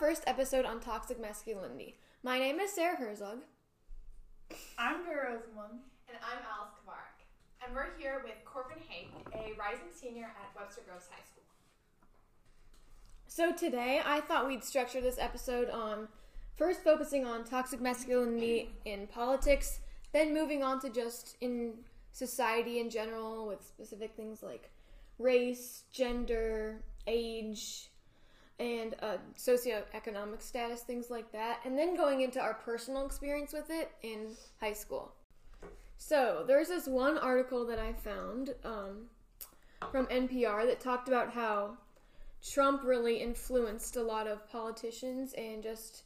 first episode on toxic masculinity. My name is Sarah Herzog. I'm Vera Rosenblum. And I'm Alice Kavarik. And we're here with Corvin Haake, a rising senior at Webster Groves High School. So today I thought we'd structure this episode on first focusing on toxic masculinity in politics, then moving on to just in society in general with specific things like race, gender, age, and uh, socioeconomic status, things like that, and then going into our personal experience with it in high school. So, there's this one article that I found um, from NPR that talked about how Trump really influenced a lot of politicians and just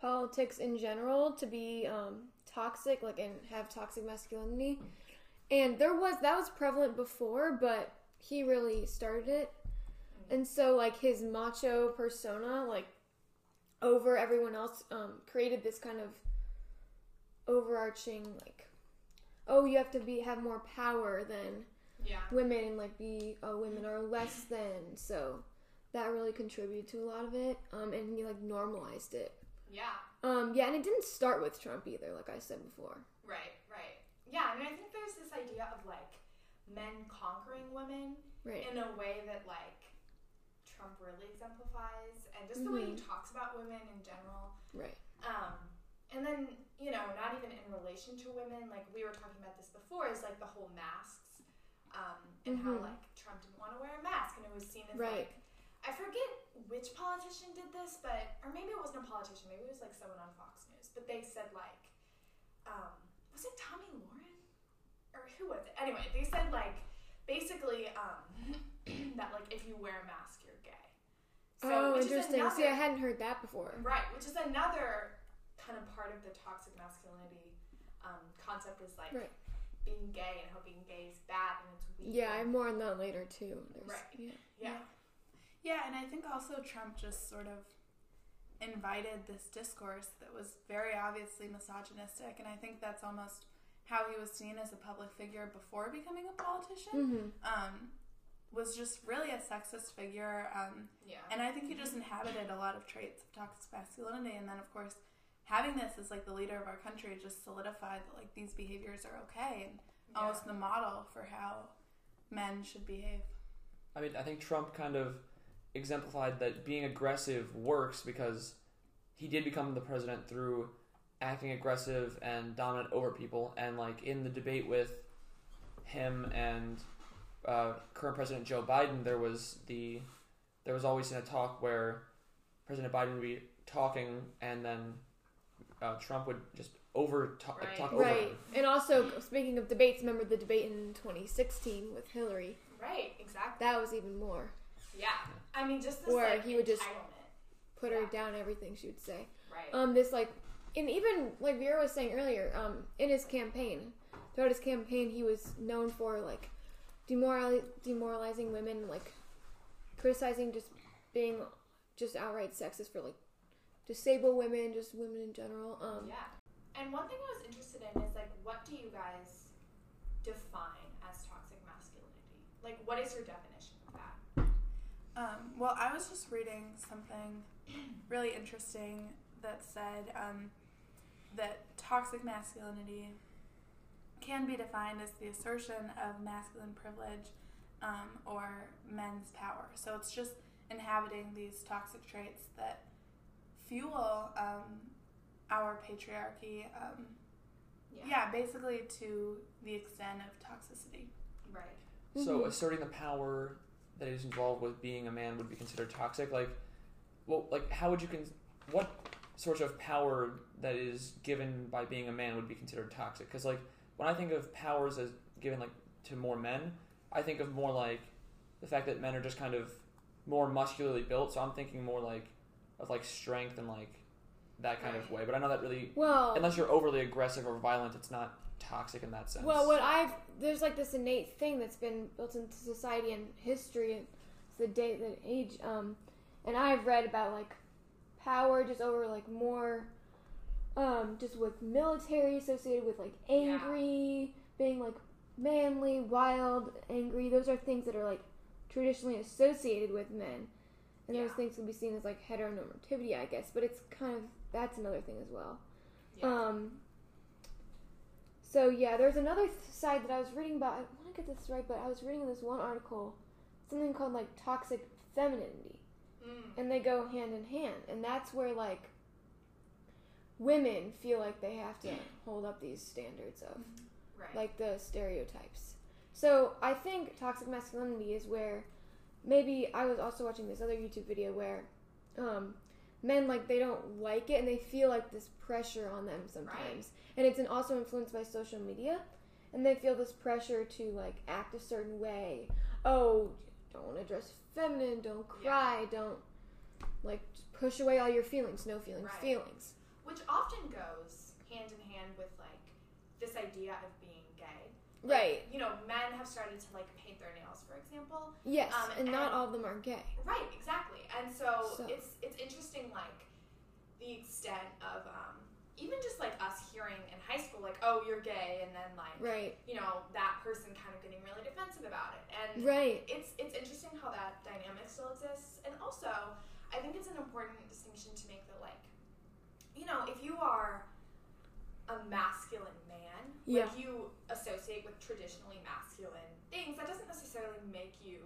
politics in general to be um, toxic, like, and have toxic masculinity. And there was, that was prevalent before, but he really started it and so like his macho persona like over everyone else um, created this kind of overarching like oh you have to be have more power than Yeah. women and like be oh women are less than so that really contributed to a lot of it um, and he like normalized it Yeah. um, yeah and it didn't start with trump either like i said before Right, right. Yeah, I mean, I think there's this idea of like men conquering women right in a way that like Trump really exemplifies, and just the way he talks about women in general. right Um, and then you know, not even in relation to women, like we were talking about this before, is like the whole masks, um, and how Mhm. like Trump didn't want to wear a mask, and it was seen as Right. like I forget which politician did this, but or maybe it wasn't a politician, maybe it was like someone on Fox News, but they said like, um, was it Tomi Lahren or who was it? Anyway, they said like basically um, that like if you wear a mask, you're oh interesting another- see i hadn't heard that before Right, which is another kind of part of the toxic masculinity um, concept is like Right. being gay and how being gay is bad and it's weak. yeah i'm more on that later too There's- Right. yeah yeah. Yeah, and I think also Trump just sort of invited this discourse that was very obviously misogynistic, and I think that's almost how he was seen as a public figure before becoming a politician. mm-hmm. Um, was just really a sexist figure, um, Yeah. and I think he just inhabited a lot of traits of toxic masculinity. And then, of course, having this as like the leader of our country just solidified that like these behaviors are okay and yeah. almost the model for how men should behave. I mean, I think Trump kind of exemplified that being aggressive works because he did become the president through acting aggressive and dominant over people. And like in the debate with him and uh, current President Joe Biden, there was the there was always in a talk where President Biden would be talking and then uh, Trump would just over talk, Right. talk over Right. him. And also, speaking of debates, remember the debate in 2016 with Hillary? Right, exactly. That was even more. Yeah. I mean, just this Or like he would just- entitlement. Put her down everything she would say. Right. Um, this like, and even like Vera was saying earlier, um, in his campaign, throughout his campaign, he was known for like demoral demoralizing women, like criticizing just being just outright sexist for like disabled women, just women in general. Um, yeah. And one thing I was interested in is like, what do you guys define as toxic masculinity? Like, what is your definition of that? Um, well, I was just reading something really interesting that said um, that toxic masculinity can be defined as the assertion of masculine privilege um, or men's power. So it's just inhabiting these toxic traits that fuel um, our patriarchy. Um, yeah, basically to the extent of toxicity. Right. So Mhm. asserting the power that is involved with being a man would be considered toxic. Like, well, like how would you con? What sort of power that is given by being a man would be considered toxic? Because like when I think of powers as given like to more men, I think of more like the fact that men are just kind of more muscularly built. So I'm thinking more like of like strength and like that kind of way. But I know that really, Well, unless you're overly aggressive or violent, it's not toxic in that sense. Well, what I've there's like this innate thing that's been built into society and history and it's the date the age um and I've read about like power just over like more um just with military associated with like angry being like manly wild angry those are things that are like traditionally associated with men and those things can be seen as like heteronormativity, I guess. But it's kind of that's another thing as well. Yeah. Um. So yeah, there's another th- side that I was reading about. I want to get this right, but I was reading this one article, something called like toxic femininity, Mm. and they go hand in hand, and that's where like women feel like they have to hold up these standards of Right. like the stereotypes. So I think toxic masculinity is where maybe I was also watching this other YouTube video where um, men like they don't like it and they feel like this pressure on them sometimes, and it's an also influenced by social media, and they feel this pressure to like act a certain way. Oh, don't address feminine, don't cry, don't like push away all your feelings, no feelings, Right. feelings. Which often goes hand in hand with like this idea of being gay. Right. You know, men have started to like paint their nails, for example. Yes, Um, and not all of them are gay. Right, exactly. And so, So- it's it's interesting like the extent of um even just like us hearing in high school like oh you're gay and then like Right. you know that person kind of getting really defensive about it and Right. it's it's interesting how that dynamic still exists and also i think it's an important distinction to make that like you know if you are a masculine man Yeah. like you associate with traditionally masculine things that doesn't necessarily make you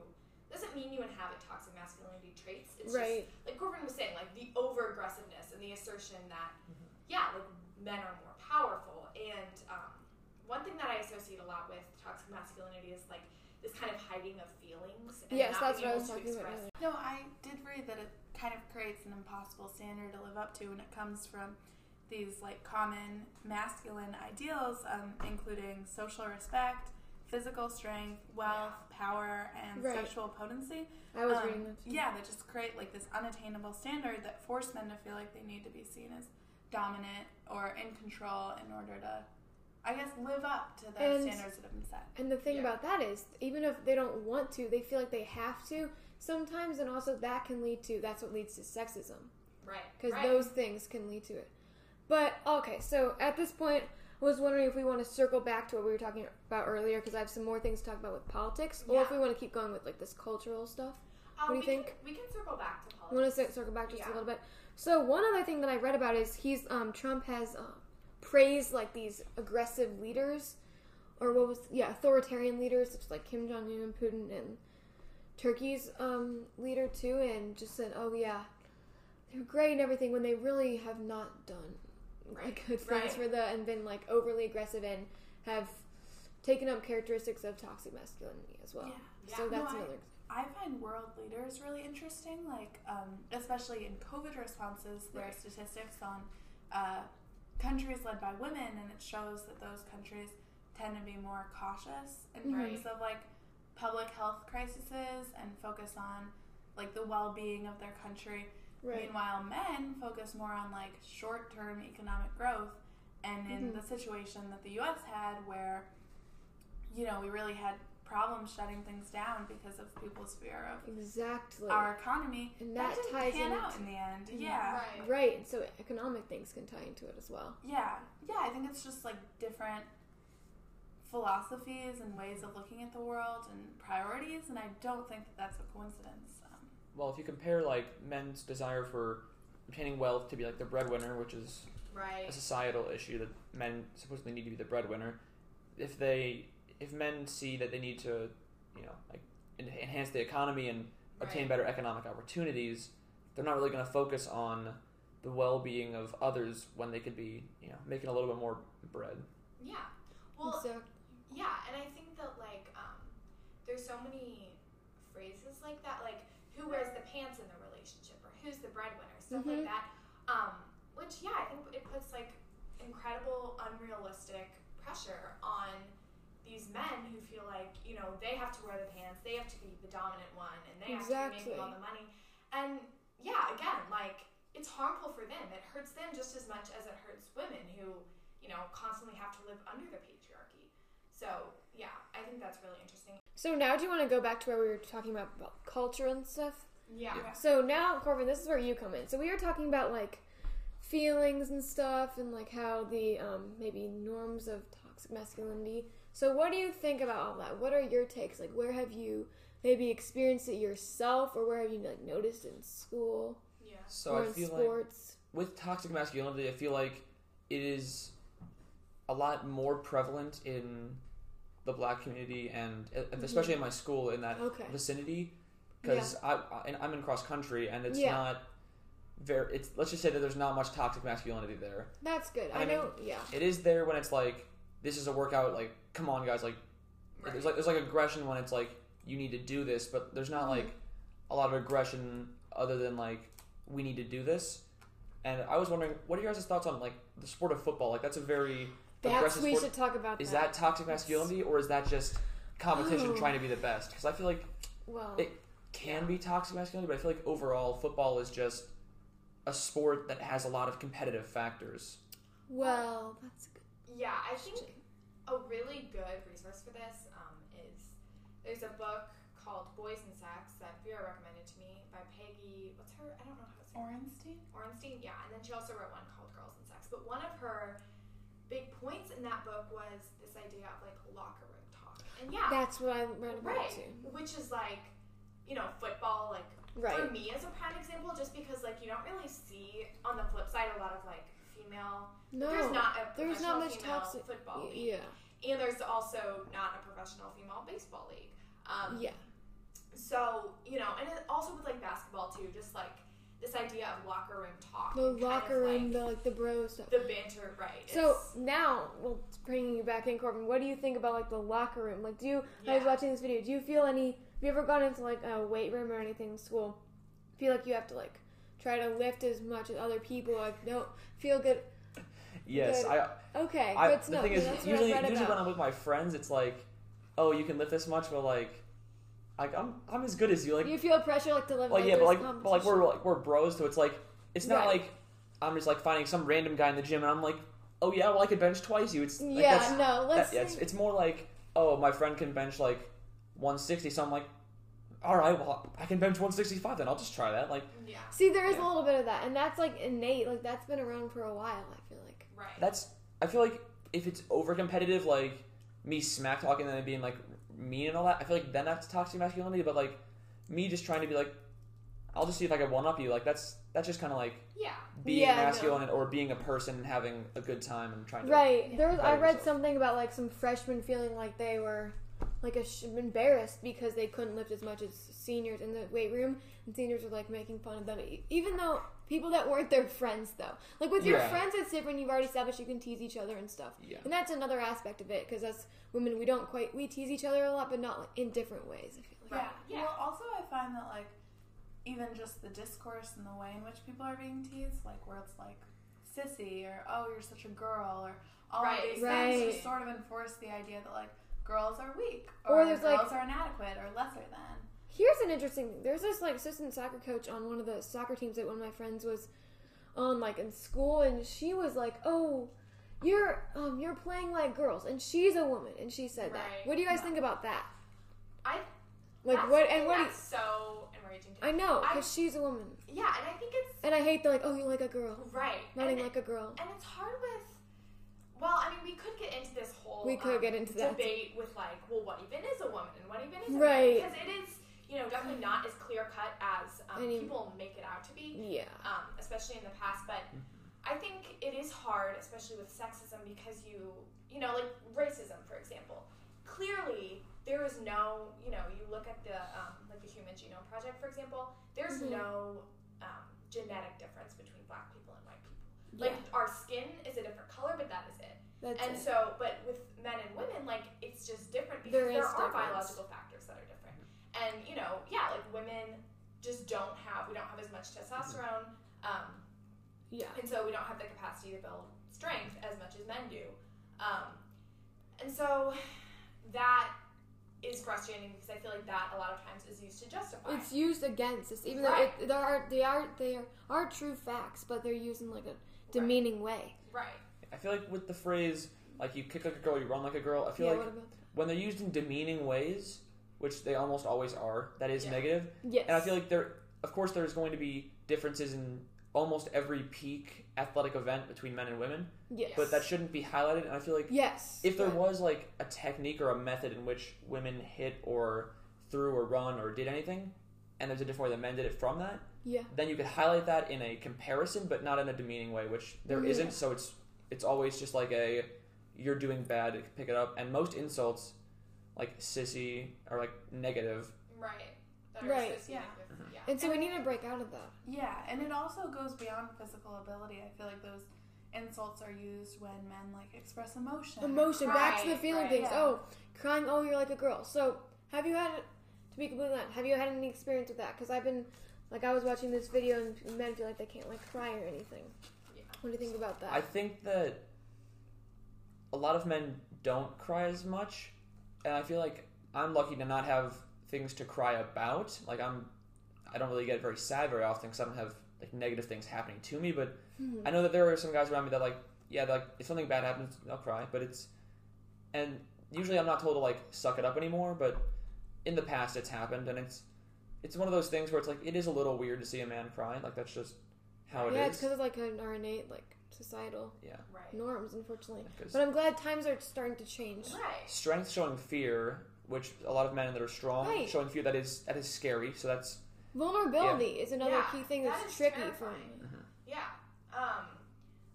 doesn't mean you inhabit toxic masculinity traits it's Right. just like corvin was saying like the over aggressiveness and the assertion that yeah like men are more powerful and um, one thing that i associate a lot with toxic masculinity is like this kind of hiding of feelings and Yes, not that's being what I able was to talking about. No, I did read that it kind of creates an impossible standard to live up to when it comes from these like common masculine ideals, um, including social respect, physical strength, wealth, power, and Right. sexual potency. I was Um, reading that. too. Yeah, that just create like this unattainable standard that force men to feel like they need to be seen as dominant or in control in order to, I guess, live up to the And- standards that have been set. And the thing Yeah. about that is, even if they don't want to, they feel like they have to sometimes, and also that can lead to that's what leads to sexism right because right. those things can lead to it. But okay, so at this point, I was wondering if we want to circle back to what we were talking about earlier because I have some more things to talk about with politics, or if we want to keep going with like this cultural stuff. Uh, what do you we think? Can, we can circle back to politics. I want to circle back just a little bit. So one other thing that I read about is he's um, Trump has um, praised like these aggressive leaders, or what was yeah authoritarian leaders such as like Kim Jong Un and Putin and Turkey's um, leader too, and just said oh yeah they're great and everything when they really have not done like good things Right. for the and been like overly aggressive and have taken up characteristics of toxic masculinity as well. Yeah. So Yeah. that's No, I- another. I find world leaders really interesting, like um, especially in COVID responses. There are statistics on uh, countries led by women, and it shows that those countries tend to be more cautious in Mhm. terms of like public health crises and focus on like the well-being of their country. Right. Meanwhile, men focus more on like short-term economic growth, and in Mhm. the situation that the U.S. had, where you know we really had problems shutting things down because of people's fear of Exactly. our economy. And that, that didn't ties pan into- out in the end. Mhm. Yeah. Right. Right, and so economic things can tie into it as well. Yeah. Yeah, I think it's just like different philosophies and ways of looking at the world and priorities, and I don't think that that's a coincidence. Um, Well, if you compare like men's desire for obtaining wealth to be like the breadwinner, which is a societal issue that men supposedly need to be the breadwinner. If they, if men see that they need to, you know, like enhance the economy and obtain Right. better economic opportunities, they're not really going to focus on the well-being of others when they could be, you know, making a little bit more bread. Yeah. Well, exactly. Yeah, and I think that like um, there's so many phrases like that, like who wears the pants in the relationship or who's the breadwinner, stuff Mhm. like that. Um, which yeah, I think it puts like incredible unrealistic pressure on these men who feel like you know they have to wear the pants, they have to be the dominant one, and they have to be making all the money. And yeah, again, like it's harmful for them. It hurts them just as much as it hurts women who you know constantly have to live under the patriarchy. So yeah, I think that's really interesting. So now, do you want to go back to where we were talking about, about culture and stuff? Yeah. Yeah. So now, Corvin, this is where you come in. So we were talking about like feelings and stuff, and like how the um, maybe norms of toxic masculinity. So what do you think about all that? What are your takes? Like, where have you maybe experienced it yourself, or where have you like noticed it in school Yeah. So or I in feel like sports? with toxic masculinity, I feel like it is a lot more prevalent in the black community and uh, especially in my school in that Okay. vicinity because I, I and I'm in cross country and it's Yeah. not very it's let's just say that there's not much toxic masculinity there. That's good. I I, mean- know. Yeah. It is there when it's like this is a workout like come on guys like Right. there's like there's like aggression when it's like you need to do this but there's not like a lot of aggression other than like we need to do this and i was wondering what are your guys' thoughts on like the sport of football like that's a very That's we sport should talk about. is that toxic masculinity or is that just competition Oh. trying to be the best because i feel like well? it can Yeah. be toxic masculinity but i feel like overall football is just a sport that has a lot of competitive factors well, that's good. Yeah, I think a really good resource for this um, is there's a book called Boys and Sex that Vera recommended to me by Peggy. What's her? I don't know how to say. it. Orenstein? Ornstein, yeah, and then she also wrote one called Girls and Sex. But one of her big points in that book was this idea of like locker room talk. And yeah, That's what I read about right, too. which is like, you know, football. Like Right. for me as a prime example, just because like you don't really see on the flip side a lot of like female. No. there's not a there's not much female toxic. football league, Yeah. and there's also not a professional female baseball league. Um, Yeah. So you know, and it also with like basketball too, just like this idea of locker room talk. The and kind locker of, room, like, the like the bro stuff. the banter, right? So it's- now, well, bringing you back in, Corvin, what do you think about like the locker room? Like, do you? I was watching this video. Do you feel any? Have you ever gone into like a weight room or anything in school? Feel like you have to like try to lift as much as other people? Like, don't feel good. yes Good. i Okay, I, but the no, thing is, that's what usually, I've read usually when. I'm with my friends, it's like, oh, you can lift this much, but like, like I'm, I'm as good as you. Like, you feel pressure like to live. like like, yeah, but like, but like we're like we're bros, so it's like, it's not Right. like I'm just like finding some random guy in the gym, and I'm like, oh yeah, well I could bench twice you. It's like, yeah, that's, no, let's. that, yeah, it's, it's more like, oh, my friend can bench like 160, so I'm like, all right, well I can bench 165, then I'll just try that. Like, yeah, See, there is Yeah. a little bit of that, and that's like innate. Like that's been around for a while. I feel like. right. that's I feel like if it's over competitive, like me smack talking and then being like mean and all that, I feel like then that's toxic masculinity. But like me just trying to be like, I'll just see if I can one up you. Like that's that's just kind of like yeah, being Yeah, I know. masculine or being a person and having a good time and trying to Right. There was. I read yourself. something about like some freshmen feeling like they were like a sh- embarrassed because they couldn't lift as much as seniors in the weight room, and seniors were like making fun of them, even though people that weren't their friends though. Like with your Yeah. friends, it's different. You've already established you can tease each other and stuff, Yeah. and that's another aspect of it because as women, we don't quite we tease each other a lot, but not like, in different ways. I feel like. Right, Yeah. yeah. Well, also I find that like even just the discourse and the way in which people are being teased, like where it's like sissy or oh you're such a girl or all Right, of these right. things just sort of enforce the idea that like girls are weak Or or, there's, girls like- are inadequate or lesser than. Here's an interesting thing. There's this like assistant soccer coach on one of the soccer teams that one of my friends was on like in school and she was like, "Oh, you're um you're playing like girls." And she's a woman and she said that. Right. What do you guys think about that? I Like that's what and what do you, that's so enraging. To I know cuz she's a woman. Yeah, and I think it's And I hate the like, "Oh, you like a girl." right. And, like a girl. and it's hard with. Well, I mean, we could get into this whole We could um, get into that. debate with like, well, what even is a woman and what even is a Right. Because it is, you know, definitely not as clear cut as um, Any- people make it out to be. Yeah. um, especially in the past. But I think it is hard, especially with sexism, because you, you know, like racism, for example. Clearly, there is no, you know, you look at the um, like the Human Genome Project, for example. There's Mhm. no um, genetic difference between black people and white people. Yeah. Like our skin is a different color, but that is it. That's and it. so, but with men and women, like it's just different because There there, is are difference. biological factors that are different. And you know, yeah, like women just don't have we don't have as much testosterone. Um, yeah. and so we don't have the capacity to build strength as much as men do. Um, and so that is frustrating because I feel like that a lot of times is used to justify. It's used against us even Right. though it, there are they are they are true facts, but they're used in like a demeaning way. right. I feel like with the phrase like you kick like a girl, you run like a girl. I feel yeah, like when they're used in demeaning ways, which they almost always are, that is Yeah. negative. Yes. And I feel like there, of course, there's going to be differences in almost every peak athletic event between men and women, yes. but that shouldn't be highlighted. And I feel like Yes. if there but- was like a technique or a method in which women hit or threw or run or did anything, and there's a different way that men did it from that, Yeah. then you could highlight that in a comparison, but not in a demeaning way, which there Yeah. not So it's it's always just like a you're doing bad, pick it up. And most insults, like sissy, or like negative. Right. That Right. associated Yeah. with- mm-hmm. yeah. And so we need to break out of that. Yeah, and it also goes beyond physical ability. I feel like those insults are used when men like express emotion. Emotion, back to the feeling right, things. yeah. Oh, crying. Oh, you're like a girl. So have you had, to be completely honest, have you had any experience with that? Because I've been, like, I was watching this video and men feel like they can't like cry or anything. Yeah. What do you think about that? I think that a lot of men don't cry as much, and I feel like I'm lucky to not have things to cry about. Like I'm, I don't really get very sad very often because I don't have like negative things happening to me. But Hmm. I know that there are some guys around me that like, yeah, like if something bad happens, they'll cry. But it's, and usually I'm not told to like suck it up anymore. But in the past, it's happened, and it's, it's one of those things where it's like it is a little weird to see a man cry. Like that's just how it is. yeah, it's because of like an, our innate like societal yeah, Right. norms, unfortunately. 'cause- But I'm glad times are starting to change. Right. strength showing fear, which a lot of men that are strong Right. showing fear that is that is scary. So that's Vulnerability is another Yeah, key thing that's is tricky terrifying. for me. Yeah. Um,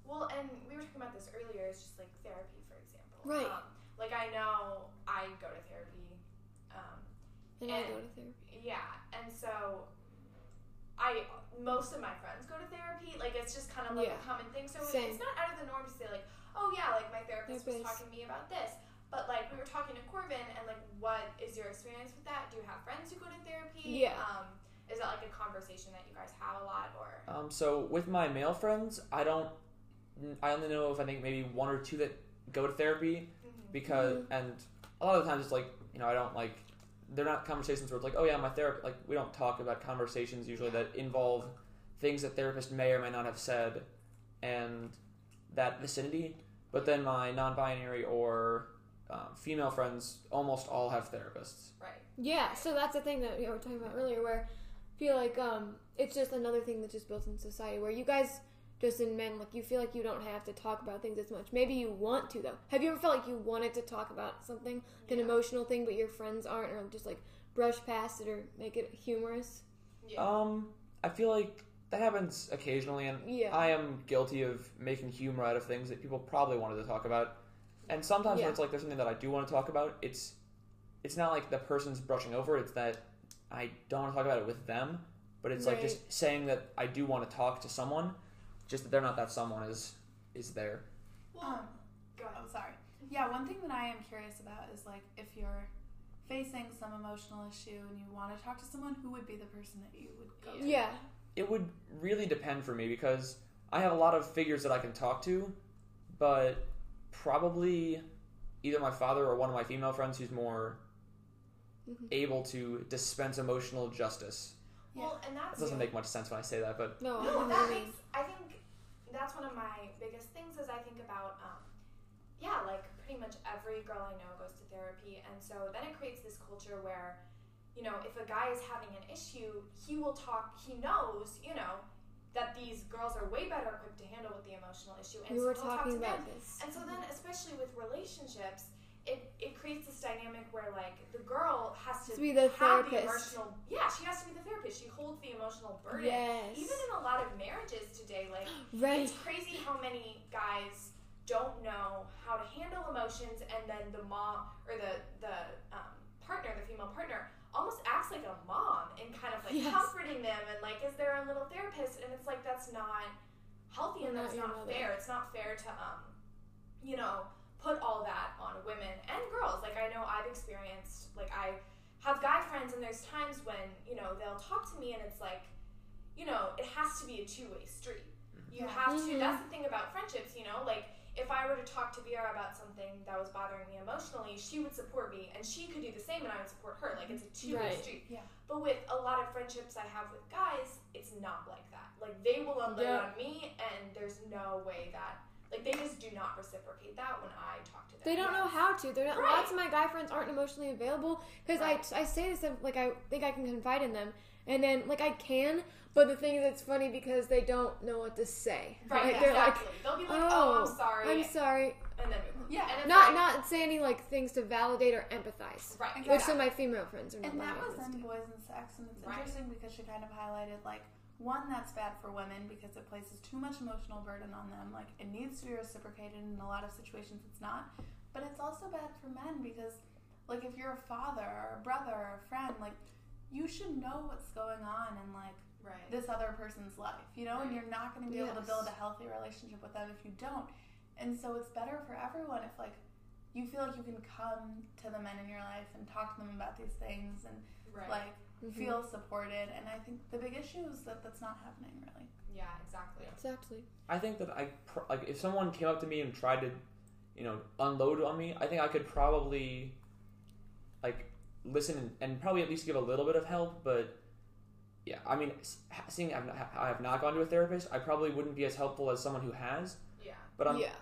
well, and we were talking about this earlier. It's just like therapy, for example. Right. Um, like I know I go to therapy. Um, And I go to therapy. yeah, and so I most of my friends go to therapy. Like it's just kind of like Yeah. a common thing. So Same. it's not out of the norm to say like, oh yeah, like my therapist was talking to me about this. But like we were talking to Corvin, and like, what is your experience with that? Do you have friends who go to therapy? Yeah. Um, is that like a conversation that you guys have a lot, or? um. So with my male friends, I don't. I only know of I think maybe one or two that go to therapy Mhm. because Mm-hmm. and a lot of the times it's like you know I don't like they're not conversations where it's like oh yeah my therapist like we don't talk about conversations usually that involve things that therapists may or may not have said and that vicinity. But then my non-binary or um, female friends almost all have therapists. Right. Yeah, so that's the thing that you know, we were talking about earlier, where I feel like um, it's just another thing that's just built in society, where you guys, just in men, like you feel like you don't have to talk about things as much. Maybe you want to though. Have you ever felt like you wanted to talk about something, like an emotional thing, but your friends aren't, or just like brush past it or make it humorous? Yeah. Um, I feel like that happens occasionally, and Yeah. I am guilty of making humor out of things that people probably wanted to talk about. And sometimes Yeah. when it's like there's something that I do want to talk about, it's it's not like the person's brushing over it. It's that I don't want to talk about it with them, but it's like just saying that I do want to talk to someone, just that they're not that someone is is there. well, Um, go ahead. Oh, sorry. Yeah, one thing that I am curious about is like if you're facing some emotional issue and you want to talk to someone, who would be the person that you would go to? Yeah, It would really depend for me because I have a lot of figures that I can talk to, but probably either my father or one of my female friends who's more Mhm. able to dispense emotional justice. Well, and It doesn't make much sense when I say that, but no, No, that you makes. I think that's one of my biggest things. Is I think about, um, yeah, like pretty much every girl I know goes to therapy, and so then it creates this culture where, you know, if a guy is having an issue, he will talk. He knows, you know, that these girls are way better equipped to handle with the emotional issue, and We so were he'll talk talking to them. this. And so then, especially with relationships, it, it creates this dynamic where like the girl has to, To be the have the therapist. emotional. Yeah, she has to be the therapist. She holds the emotional burden. Yes. Even in a lot of marriages today, like Right. it's crazy how many guys don't know how to handle emotions, and then the mom or the the um, partner, the female partner, almost acts like a mom and kind of like Yes. comforting them and like is their own little therapist, and it's like that's not healthy and that's not fair. It's not fair to um, you know, put all that on women and girls. Like I know I've experienced like I have guy friends and there's times when, you know, they'll talk to me and it's like, you know, it has to be a two way street. You have to Mhm. that's the thing about friendships, you know, like if I were to talk to Vera about something that was bothering me emotionally, she would support me and she could do the same and I would support her. Like it's a two way Right. street. Yeah. But with a lot of friendships I have with guys, it's not like that. Like they will unload Yeah. on me and there's no way that like they just do not reciprocate that when I talk to them. They don't know how to. They're not, Right. Lots of my guy friends aren't emotionally available because Right. I, I say this like I think I can confide in them, and then like I can, but the thing is it's funny because they don't know what to say. Right, Like, they're like, exactly. They'll be like, "Oh, I'm oh, sorry," I'm sorry. and then. Yeah. And it's Not like, not say any like things to validate or empathize. right. Exactly. Which some of my female friends are not. And that was in. Boys and Sex, and it's Right. interesting because she kind of highlighted like one that's bad for women because it places too much emotional burden on them. Like it needs to be reciprocated in a lot of situations. It's not, but it's also bad for men because like if you're a father or a brother or a friend, like you should know what's going on in like Right. this other person's life, you know, and you're not going to be able to build a healthy relationship with them if you don't. And so it's better for everyone if like you feel like you can come to the men in your life and talk to them about these things and Right. like Mhm. feel supported. And I think the big issue is that that's not happening really. yeah, exactly. Exactly. I think that I pr- like if someone came up to me and tried to, you know, unload on me, I think I could probably like listen and, and probably at least give a little bit of help. But yeah, I mean, seeing I've not, I have not gone to a therapist, I probably wouldn't be as helpful as someone who has. Yeah. But I'm yeah.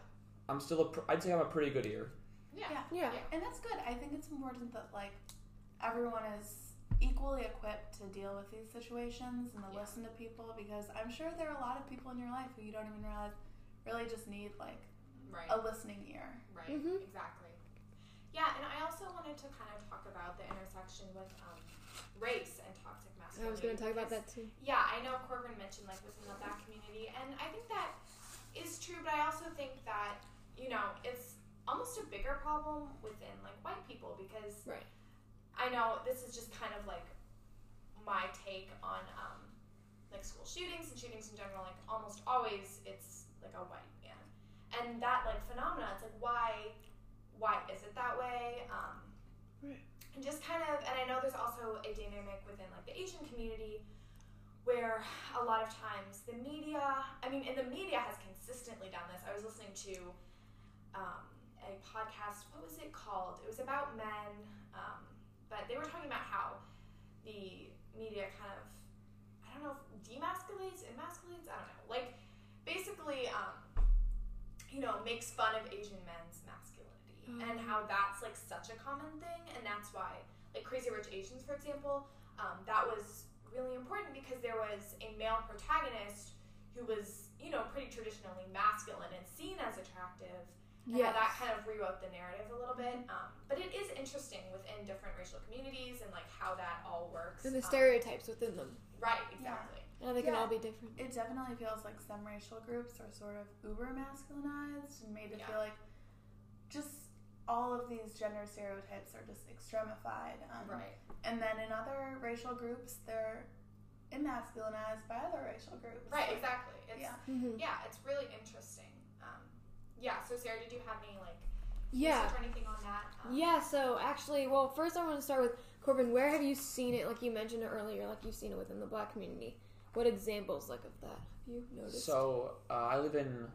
I'm still a pr- I'd say I'm a pretty good ear. Yeah. Yeah. Yeah. And that's good. I think it's important that like everyone is equally equipped to deal with these situations and to Yeah. listen to people because I'm sure there are a lot of people in your life who you don't even realize really just need like Right. a listening ear. Right. Mhm. Exactly. Yeah, and I also wanted to kind of talk about the intersection with um, race and toxic masculinity. I masculinity. was going to talk about that too. Yeah, I know Corvin mentioned like within the black community, and I think that is true. But I also think that you know it's almost a bigger problem within like white people because Right. I know this is just kind of like my take on um, like school shootings and shootings in general. Like almost always, it's like a white man, and that like phenomena. It's like why, why is it that way? Um, Right. And just kind of, and I know there's also a dynamic within like the Asian community where a lot of times the media, I mean, and the media has consistently done this. I was listening to um, a podcast. What was it called? It was about men, um, but they were talking about how the media kind of, I don't know, if demasculates, emasculates. I don't know. Like basically, um, you know, makes fun of Asian men's masculinity and Oh. how that's like such a common thing, and that's why, like Crazy Rich Asians, for example, um, that was really important because there was a male protagonist who was, you know, pretty traditionally masculine and seen as attractive. And how Yes. that kind of rewrote the narrative a little bit. Um, but it is interesting within different racial communities and like how that all works. And the Um, stereotypes within them. right, exactly. How they can Yeah. all be different. It definitely feels like some racial groups are sort of uber masculinized and made to Yeah. feel like just all of these gender stereotypes are just extremified. Um, Right. And then in other racial groups, they're emasculinized by other racial groups. Right, exactly. It's, Yeah. Mm-hmm. yeah, it's really interesting. Yeah. So Sarah, did you have any like Yeah. research or anything on that? Um, Yeah, so actually, well, first I want to start with Corvin. Where have you seen it? Like you mentioned it earlier, like you've seen it within the black community. What examples, like, of that have you noticed? So uh, I live in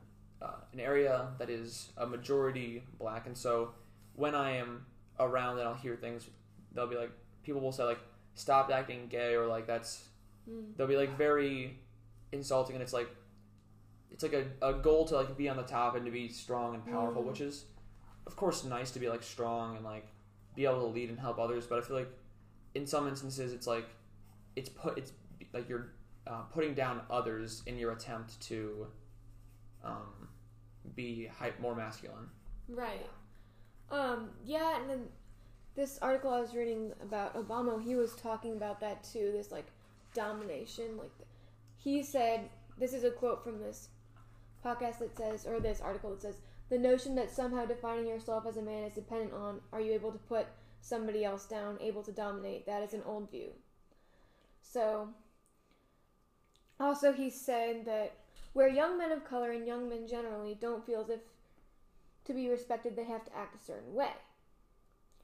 uh, an area that is a majority black, and so when I am around and I'll hear things, they'll be like, people will say like, "Stop acting gay," or like that's Mm. they'll be like very insulting, and it's like it's like a, a goal to like be on the top and to be strong and powerful, Mm. which is of course nice to be like strong and like be able to lead and help others. But I feel like in some instances it's like it's put it's like you're uh, putting down others in your attempt to um, be hype more masculine. Right. Um, yeah, and then this article I was reading about Obama, he was talking about that too, this like domination. Like he said, this is a quote from this podcast that says, or this article that says, the notion that somehow defining yourself as a man is dependent on are you able to put somebody else down, able to dominate, that is an old view. So, also he said that where young men of color and young men generally don't feel as if to be respected, they have to act a certain way.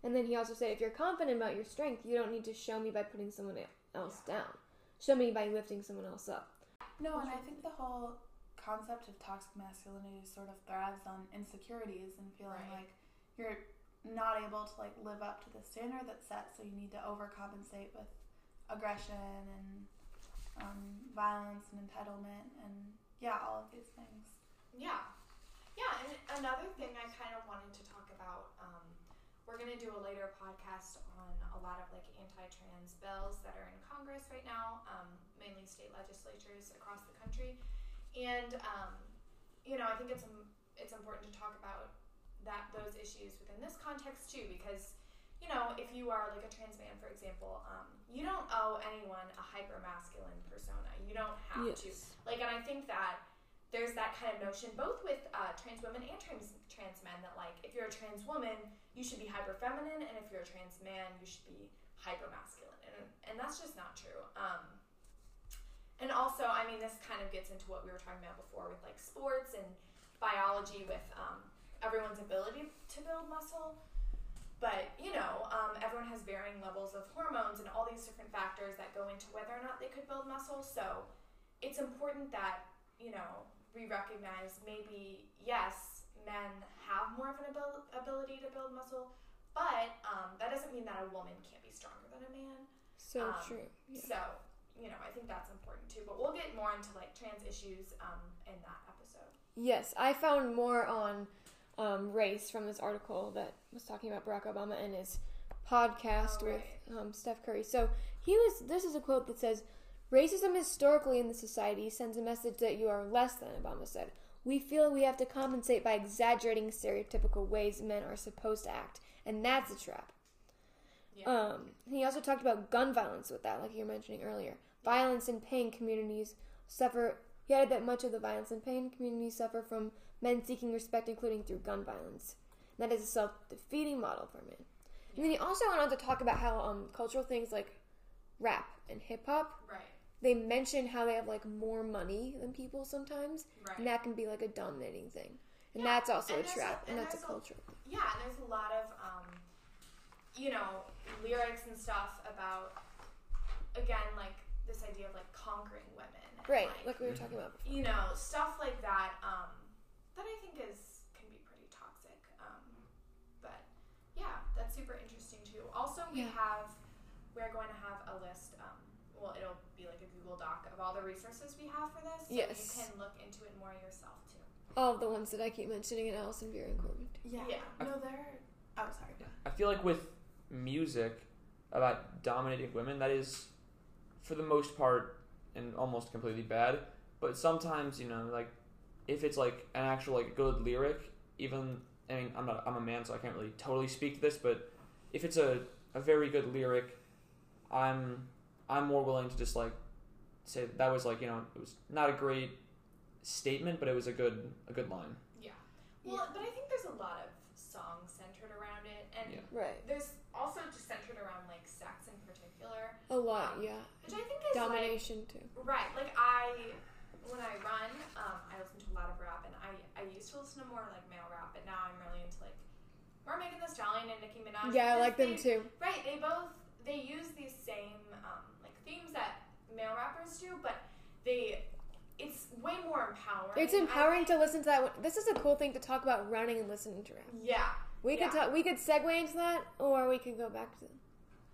And then he also said, if you're confident about your strength, you don't need to show me by putting someone else down. Show me by lifting someone else up. No, and I think the whole concept of toxic masculinity sort of thrives on insecurities and feeling Right. like you're not able to like live up to the standard that's set, so you need to overcompensate with aggression and um, violence and entitlement and yeah, all of these things. Yeah. Yeah, and another thing I kind of wanted to talk about, um, we're going to do a later podcast on a lot of like anti-trans bills that are in Congress right now, um, mainly state legislatures across the country. And, um, you know, I think it's, um, it's important to talk about that those issues within this context too, because you know, if you are like a trans man, for example, um, you don't owe anyone a hyper masculine persona. You don't have to. Like, and I think that there's that kind of notion both with uh, trans women and trans trans men that like if you're a trans woman, you should be hyper feminine, and if you're a trans man, you should be hyper masculine, and and that's just not true. Um, and also, I mean, this kind of gets into what we were talking about before with like sports and biology, with um, everyone's ability to build muscle. But you know, um, everyone has varying levels of hormones and all these different factors that go into whether or not they could build muscle. So it's important that you know we recognize maybe yes, men have more of an abil- ability to build muscle, but um, that doesn't mean that a woman can't be stronger than a man. So Um, true. Yeah. So you know, I think that's important too. But we'll get more into like trans issues um, in that episode. Yes, I found more on um, race from this article that was talking about Barack Obama and his podcast Oh, with um, Steph Curry. So he was. This is a quote that says, "Racism historically in the society sends a message that you are less than." Obama said. We feel we have to compensate by exaggerating stereotypical ways men are supposed to act, and that's a trap. Yeah. Um, he also talked about gun violence with that, like you were mentioning earlier. Violence and pain communities suffer. He added that much of the violence and pain communities suffer from men seeking respect, including through gun violence. And that is a self-defeating model for men. And then he also went on to talk about how um, cultural things like rap and hip hop, right. they mention how they have like more money than people sometimes, Right. and that can be like a dominating thing. And Yeah, that's also and a trap, a- and and that's a there's a- cultural. Yeah, and there's a lot of, um, you know, lyrics and stuff about, again, like this idea of like conquering women. and, Right, Like, like we were talking about. you know, stuff like that. Um, that I think is can be pretty toxic. Um, but yeah, that's super interesting too. Also, we Yeah. have we're going to have a list. Um, well, it'll be like a Google Doc of all the resources we have for this. So Yes. you can look into it more yourself too. All of the ones that I keep mentioning in Allison Beer and Corvin. Yeah. Yeah. No, they're. Oh, sorry. I feel like with music about dominating women, that is, for the most part, and almost completely bad. But sometimes, you know, like if it's like an actual like good lyric, even I mean, I'm not I'm a man, so I can't really totally speak to this, but if it's a a very good lyric, I'm I'm more willing to just like say that, that was like you know it was not a great statement, but it was a good a good line. Yeah. Well, but I think there's a lot of songs centered around it, and Yeah. Right. there's also just centered around like sex in particular, A lot, yeah. which I think is like Domination too. right. Like I, when I run, um, I listen to a lot of rap, and I I used to listen to more like male rap, but now I'm really into like more Megan Thee Stallion and Nicki Minaj. Yeah, I like them too. Right. They both they use these same um, like themes that male rappers do, but they it's way more empowering. It's I empowering to listen to that. one- This is a cool thing to talk about running and listening to rap. Yeah. We could talk. We could segue into that, or we could go back to.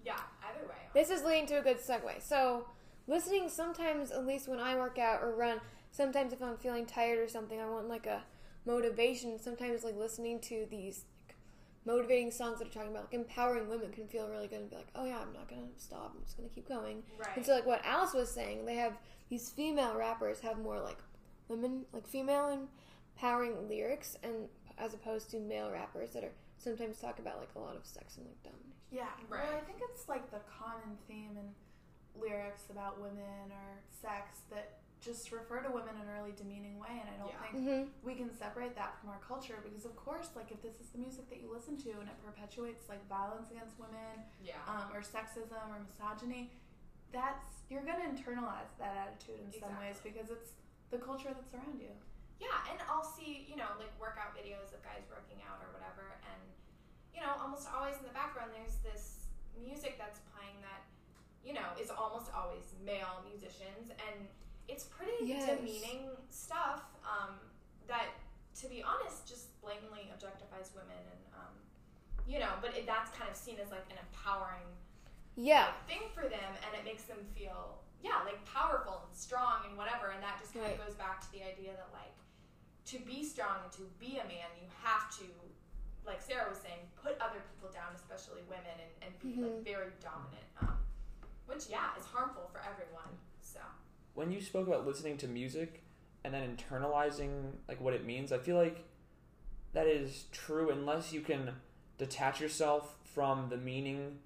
Yeah. Either way. This is leading to a good segue. So, listening sometimes, at least when I work out or run, sometimes if I'm feeling tired or something, I want like a motivation. Sometimes like listening to these like, motivating songs that are talking about like empowering women can feel really good and be like, oh yeah, I'm not gonna stop. I'm just gonna keep going. Right. And so, like what Alice was saying, they have these female rappers have more like women, like female empowering lyrics, and as opposed to male rappers that are sometimes talk about like a lot of sex and like domination. Yeah. Right. Well, I think it's like the common theme in lyrics about women or sex that just refer to women in a really demeaning way, and I don't Yeah. think Mm-hmm. we can separate that from our culture because, of course, like if this is the music that you listen to and it perpetuates like violence against women yeah. um, or sexism or misogyny, that's you're gonna internalize that attitude in some ways because it's the culture that's around you. Yeah, and I'll see, you know, like workout videos of guys working out or whatever, and you know, almost always in the background there's this music that's playing that, you know, is almost always male musicians, and it's pretty Yes. demeaning stuff um, that, to be honest, just blatantly objectifies women, and um, you know, but it, that's kind of seen as like an empowering Yeah. like, thing for them and it makes them feel yeah like powerful and strong and whatever and that just kind Right. of goes back to the idea that like to be strong and to be a man you have to like sarah was saying put other people down especially women and, and be like Mhm. very dominant um, which yeah is harmful for everyone so when you spoke about listening to music and then internalizing like what it means, I feel like that is true unless you can detach yourself from the meaning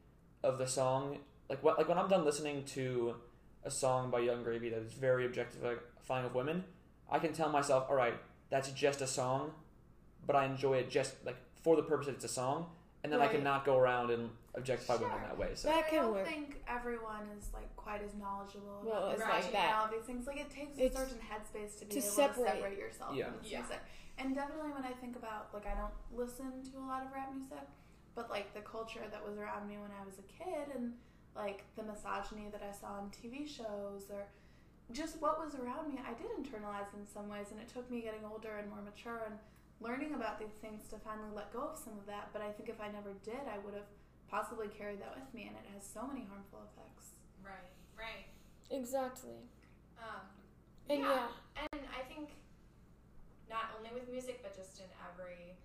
of the song. Like what like when I'm done listening to a song by Yung Gravy that is very objectifying of women, I can tell myself, all right, that's just a song, but I enjoy it just like for the purpose that it's a song, and then I Right. cannot go around and objectify women that way. So That I don't work. think everyone is like quite as knowledgeable Well, about it's this like that. all these things. Like it takes It's a certain headspace to be to able separate. to separate yourself Yeah. from this Yeah. music. And definitely when I think about like I don't listen to a lot of rap music, but like the culture that was around me when I was a kid and like the misogyny that I saw on TV shows or just what was around me, I did internalize in some ways and it took me getting older and more mature and learning about these things to finally let go of some of that. But I think if I never did, I would have possibly carried that with me and it has so many harmful effects. Right, right. Exactly. Um, And yeah. And I think not only with music, but just in every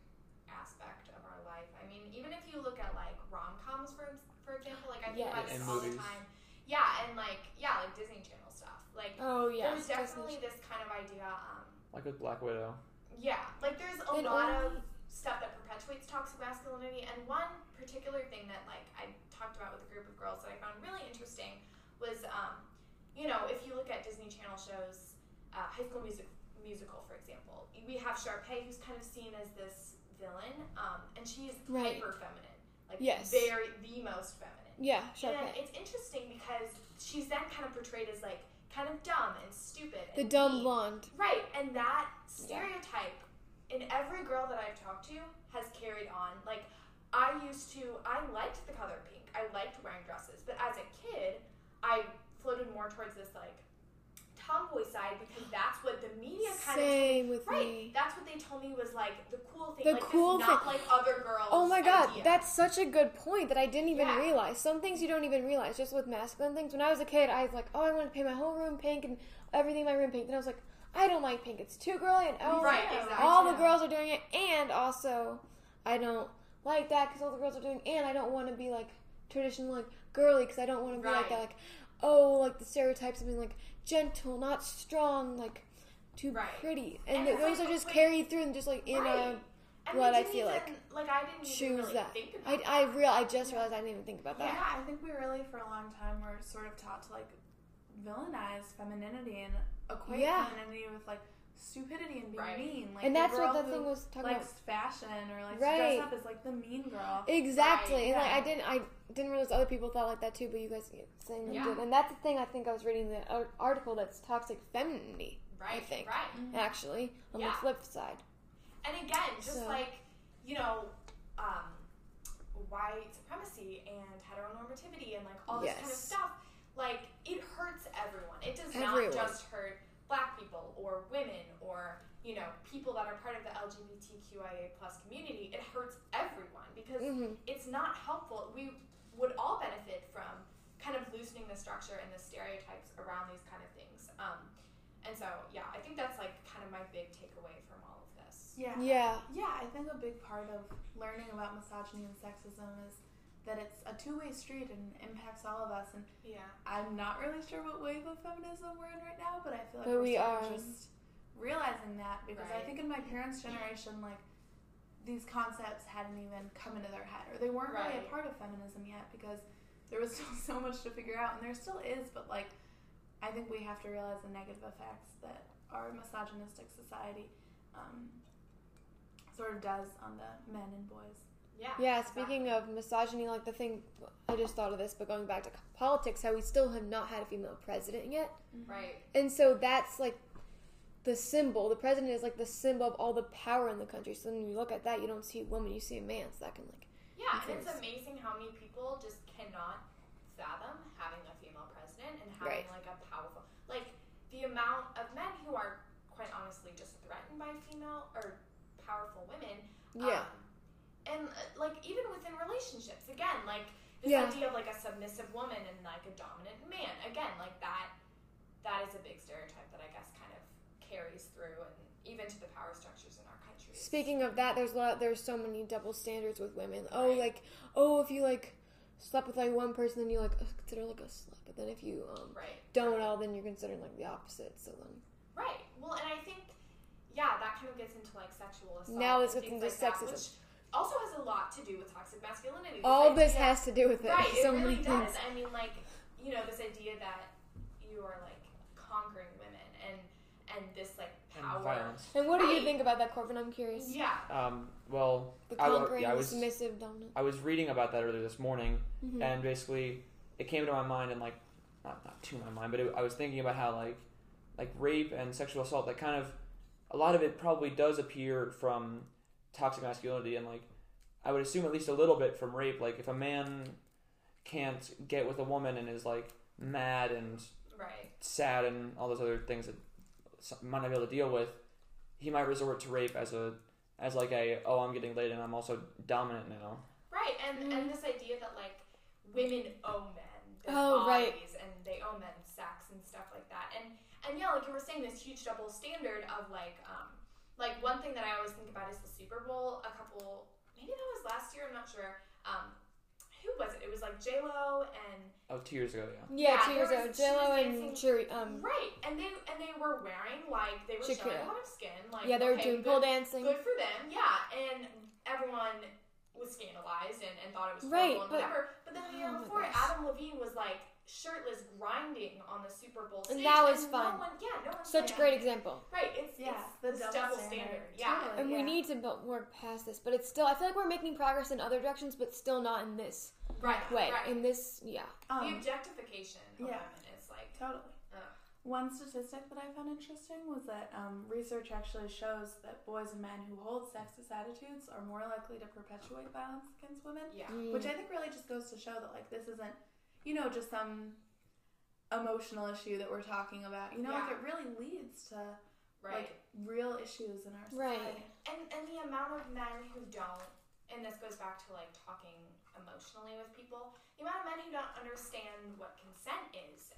aspect of our life. I mean, even if you look at like rom coms, for for example, like I think about this And all movies. the time. Yeah, and like yeah, like Disney Channel stuff. Like Oh yeah. there's definitely this kind of idea. Um, like with Black Widow. Yeah, like there's a And lot only- of stuff that perpetuates toxic masculinity, and one particular thing that like I talked about with a group of girls that I found really interesting was, um, you know, if you look at Disney Channel shows, uh, High School Music musical, for example, we have Sharpay, who's kind of seen as this villain, um, and she's Right. hyper feminine, like Yes. very the most feminine. Yeah. Sharp And it's interesting because she's then kind of portrayed as like kind of dumb and stupid. The and dumb mean. blonde. Right, and that stereotype in every girl that I've talked to has carried on. Like, I used to, I liked the color pink. I liked wearing dresses, but as a kid, I floated more towards this like tomboy side because that's what the media kind of Same with right. me. That's what they told me was like the cool thing. The like cool this not thing. like other girls. Oh my god, idea. that's such a good point that I didn't even Yeah. realize. Some things you don't even realize, just with masculine things. When I was a kid, I was like, oh, I want to paint my whole room pink and everything in my room pink. Then I was like, I don't like pink. It's too girly, and oh, right. yeah. Exactly. all the girls are doing it, and also, I don't like that because all the girls are doing, it, and I don't want to be like traditional, like girly, because I don't want to be like that, like oh, like the stereotypes of being like gentle, not strong, like too Right. pretty, and, And those like are just carried through and just like in Right. a what I feel even, like I didn't even choose really that. think I, about I that. real I just realized I didn't even think about that. Yeah, I think we really, for a long time, were sort of taught to like villainize femininity and equate Yeah. femininity with like stupidity and being Right. mean. Like and the that's what the thing was talking likes fashion or likes to Right. dress up is like the mean girl. Exactly, Right, and like. I didn't I didn't realize other people thought like that too, but you guys saying Yeah. did, and that's the thing I think I was reading the article that's toxic femininity right, think. right. actually on Yeah. the flip side. And again, just So- like you know, um, white supremacy and heteronormativity and like all this kind of stuff, like it hurts everyone. It does Everyone. not just hurt black people or women or you know people that are part of the LGBTQIA plus community. It hurts everyone because hmm it's not helpful. We would all benefit from kind of loosening the structure and the stereotypes around these kind of things. Um, and so, yeah, I think that's like kind of my big takeaway from all of this. Yeah. Yeah, Yeah, I think a big part of learning about misogyny and sexism is that it's a two-way street and impacts all of us. And Yeah. I'm not really sure what wave of feminism we're in right now, but I feel like But we're we are. just realizing that because I think in my parents' generation, like these concepts hadn't even come into their head, or they weren't really a part of feminism yet because there was still so much to figure out, and there still is. But like, I think we have to realize the negative effects that our misogynistic society um, sort of does on the men and boys. Yeah. yeah. Speaking of misogyny, like the thing I just thought of this, but going back to politics, how we still have not had a female president yet. Right. And so that's like the symbol. The president is like the symbol of all the power in the country. So when you look at that, you don't see a woman, you see a man. So that can like Yeah, and it's amazing how many people just cannot fathom having a female president and having Right. like a powerful, like the amount of men who are quite honestly just threatened by female or powerful women. yeah, Um, and uh, like even within relationships, again, like this Yeah. idea of like a submissive woman and like a dominant man. Again, like that. That is a big stereotype that I guess kind of carries through and even to the power structures in our country. Speaking of that, there's a lot. There's so many double standards with women. Oh, Right. like oh, if you like slept with like one person, then you like consider like a slut. But then if you um right. don't at all, then you're considered like the opposite. So then Right. Well, and I think, yeah, that kind of gets into like sexual assault. Now this and gets into like that, sexism. which also has a lot to do with toxic masculinity. All this this idea- has to do with it. Right, so it really does. things. I mean, like, you know, this idea that you are like conquering women and and this like power. And power. violence. And what do you Right. think about that, Corvin? I'm curious. Yeah. Um, well, The I conquering, yeah, I was- submissive, dominant. I was reading about that earlier this morning, Mhm. and basically it came to my mind and like not not to my mind, but it, I was thinking about how like like rape and sexual assault that kind of a lot of it probably does appear from toxic masculinity and like I would assume at least a little bit from rape. Like if a man can't get with a woman and is like mad and Right. sad and all those other things that some might not be able to deal with, he might resort to rape as a as like a oh I'm getting laid and I'm also dominant now. Right. And Mm. and this idea that like women owe men their Oh, right. and they owe men sex and stuff like that. And and yeah, like you were saying, this huge double standard of like um like one thing that I always think about is the Super Bowl. A couple maybe that was last year. I'm not sure. Um, who was it? It was like J Lo and Oh, two years ago, yeah. Yeah, Yeah, two years ago, was- J Lo and dancing- Um, right, and they and they were wearing like they were showing Shakira. a lot of skin. Like yeah, they were okay, doing pole dancing. Good for them, yeah. And everyone was scandalized and, and thought it was Right, horrible and but- whatever. But then the year Oh before. Adam Levine was like shirtless grinding on the Super Bowl And stage. that was and fun. No one, yeah, no one Such a great anything. example. Right, it's Yeah, it's the double double standard. standard. Yeah. Totally. And we need to bu- work past this, but it's still. I feel like we're making progress in other directions, but still not in this Right. way. Right. In this, yeah. the Um, objectification of yeah. women is like totally. Ugh. One statistic that I found interesting was that um, research actually shows that boys and men who hold sexist attitudes are more likely to perpetuate violence against women. yeah. Mm. Which I think really just goes to show that like this isn't, you know, just some emotional issue that we're talking about. You know, like it really leads to Right. like real issues in our Right. society. and and the amount of men who don't and this goes back to like talking emotionally with people the amount of men who don't understand what consent is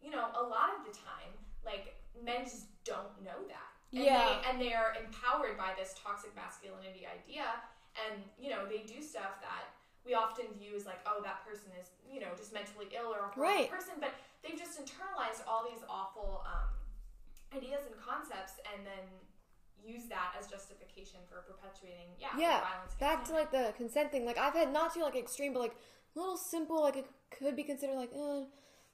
you know a lot of the time like men just don't know that and Yeah. they, and they are empowered by this toxic masculinity idea and you know they do stuff that we often view as like oh that person is you know just mentally ill or a horrible Right. person but they've just internalized all these awful um, ideas and concepts and then use that as justification for perpetuating yeah, Yeah, violence Back to like the consent thing. Like I've had not too like extreme, but like little simple. Like it could be considered like uh,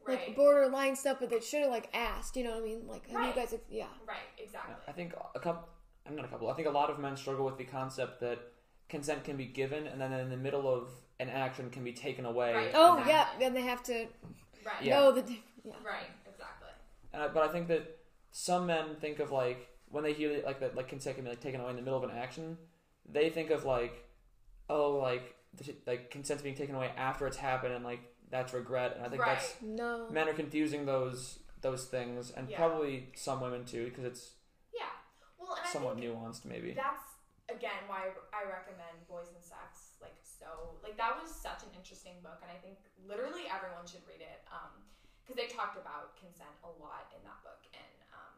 like right borderline stuff, but they should have like asked. You know what I mean? Like have Right. you guys? Yeah. right exactly I think a couple, I'm not a couple. I think a lot of men struggle with the concept that consent can be given, and then in the middle of an action can be taken away. Right. Oh Exactly. yeah. Then they have to right Yeah. know the. Yeah. right exactly And I, but I think that some men think of like when they hear like that like consent can be like taken away in the middle of an action, they think of like, oh like the, like consent's being taken away after it's happened, and like that's regret. And I think Right. that's No. men are confusing those those things, and Yeah. probably some women too, because it's yeah well and somewhat I think nuanced maybe. that's again why I recommend Boys and Sex like so like that was such an interesting book and I think literally everyone should read it um because they talked about consent a lot in that book and um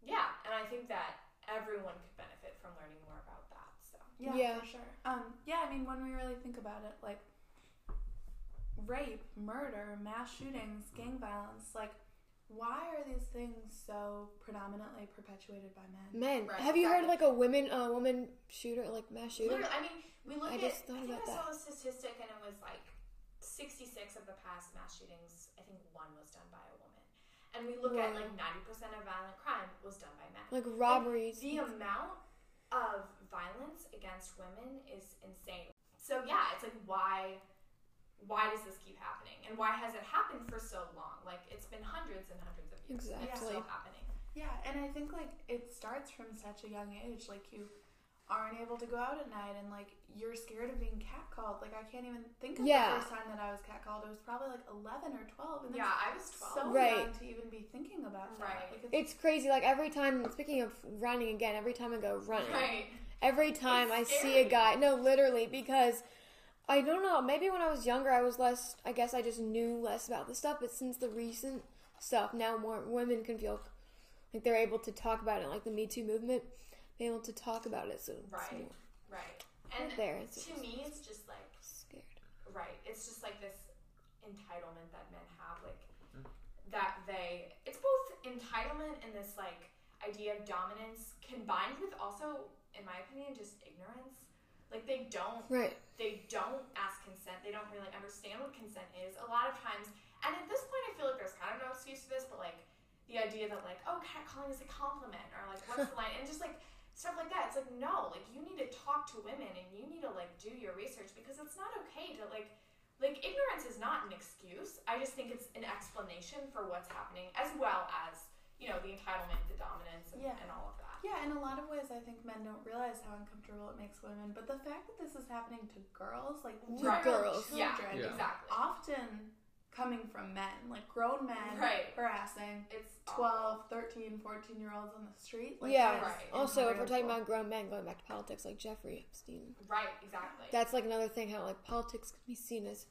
yeah and I think that everyone could benefit from learning more about that so Yeah, Yeah. for sure. Um, yeah, I mean, when we really think about it, like rape, murder, mass shootings, gang violence, like, why are these things so predominantly perpetuated by men? Men, Right, have you heard exactly. like a women, uh, woman shooter, like mass shooter? Literally, I mean, we look I at. just thought I think about I saw a statistic, and it was like sixty-six of the past mass shootings. I think one was done by a woman, and we look at like ninety percent of violent crime was done by men. Like robberies. The amount of violence against women is insane. So yeah, it's like why. Why does this keep happening, and why has it happened for so long? Like it's been hundreds and hundreds of years, and it's Exactly. still happening. Yeah, and I think like it starts from such a young age. Like you aren't able to go out at night, and like you're scared of being catcalled. Like I can't even think of Yeah. the first time that I was catcalled. It was probably like eleven or twelve, and Yeah, I was twelve. so Right. young to even be thinking about that. Right. Like, It's crazy. Like every time, speaking of running again, every time I go running, Right. every time I It's see a guy, no, literally, because I don't know. Maybe when I was younger, I was less. I guess I just knew less about the stuff. But since the recent stuff, now more women can feel like they're able to talk about it, like the Me Too movement, be able to talk about it. So Right. Right. And there. It's to me, it's just like scared. right. It's just like this entitlement that men have, like Mm. that they. It's both entitlement and this like idea of dominance combined with also, in my opinion, just ignorance. Like they don't Right. they don't ask consent. They don't really understand what consent is. A lot of times, and at this point, I feel like there's kind of no excuse for this, but like the idea that like, oh, catcalling is a compliment, or like, what's the line, and just like stuff like that. It's like no, like you need to talk to women and you need to like do your research because it's not okay to like. Like ignorance is not an excuse. I just think it's an explanation for what's happening, as well as you know the entitlement, the dominance, and, Yeah. and all of that. Yeah, in a lot of ways, I think men don't realize how uncomfortable it makes women. But the fact that this is happening to girls, like To literal girls. Yeah, children, Yeah. exactly. often coming from men, like grown men Right. harassing It's 12, 13, 14 year olds on the street. Like, yeah. Right. Also, if we're talking about grown men, going back to politics, like Jeffrey Epstein, right, exactly. that's like another thing how like politics can be seen as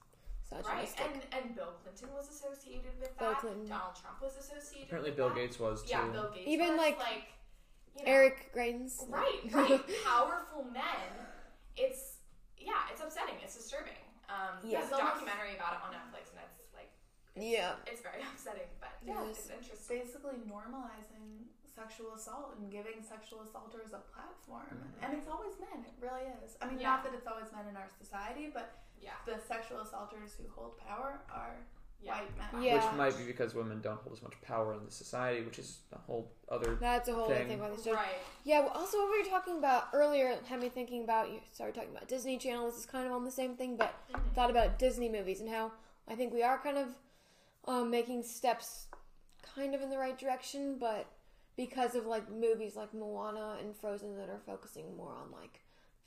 Right, and and Bill Clinton was associated with Bill that. Clinton. Donald Trump was associated. Apparently, with Bill that. Gates was too. Yeah, Bill Gates. Even, was, like, like you know, Eric Greitens. Right, right. Powerful men. It's yeah, it's upsetting. It's disturbing. Um, Yeah. There's a documentary about it on Netflix, and it's like Yeah. it's very upsetting. But yeah, is. it's interesting. basically normalizing sexual assault and giving sexual assaulters a platform. And it's always men, it really is. I mean, Yeah. not that it's always men in our society, but Yeah, the sexual assaulters who hold power are yeah. white men. Yeah. Which might be because women don't hold as much power in the society, which is a whole other. That's a whole other Thing. thing about this show. Right. Yeah. Well, also, what we were talking about earlier had me thinking about. You started talking about Disney Channel. This is kind of on the same thing, but Mhm. thought about Disney movies and how I think we are kind of um, making steps kind of in the right direction, but because of like movies like Moana and Frozen that are focusing more on like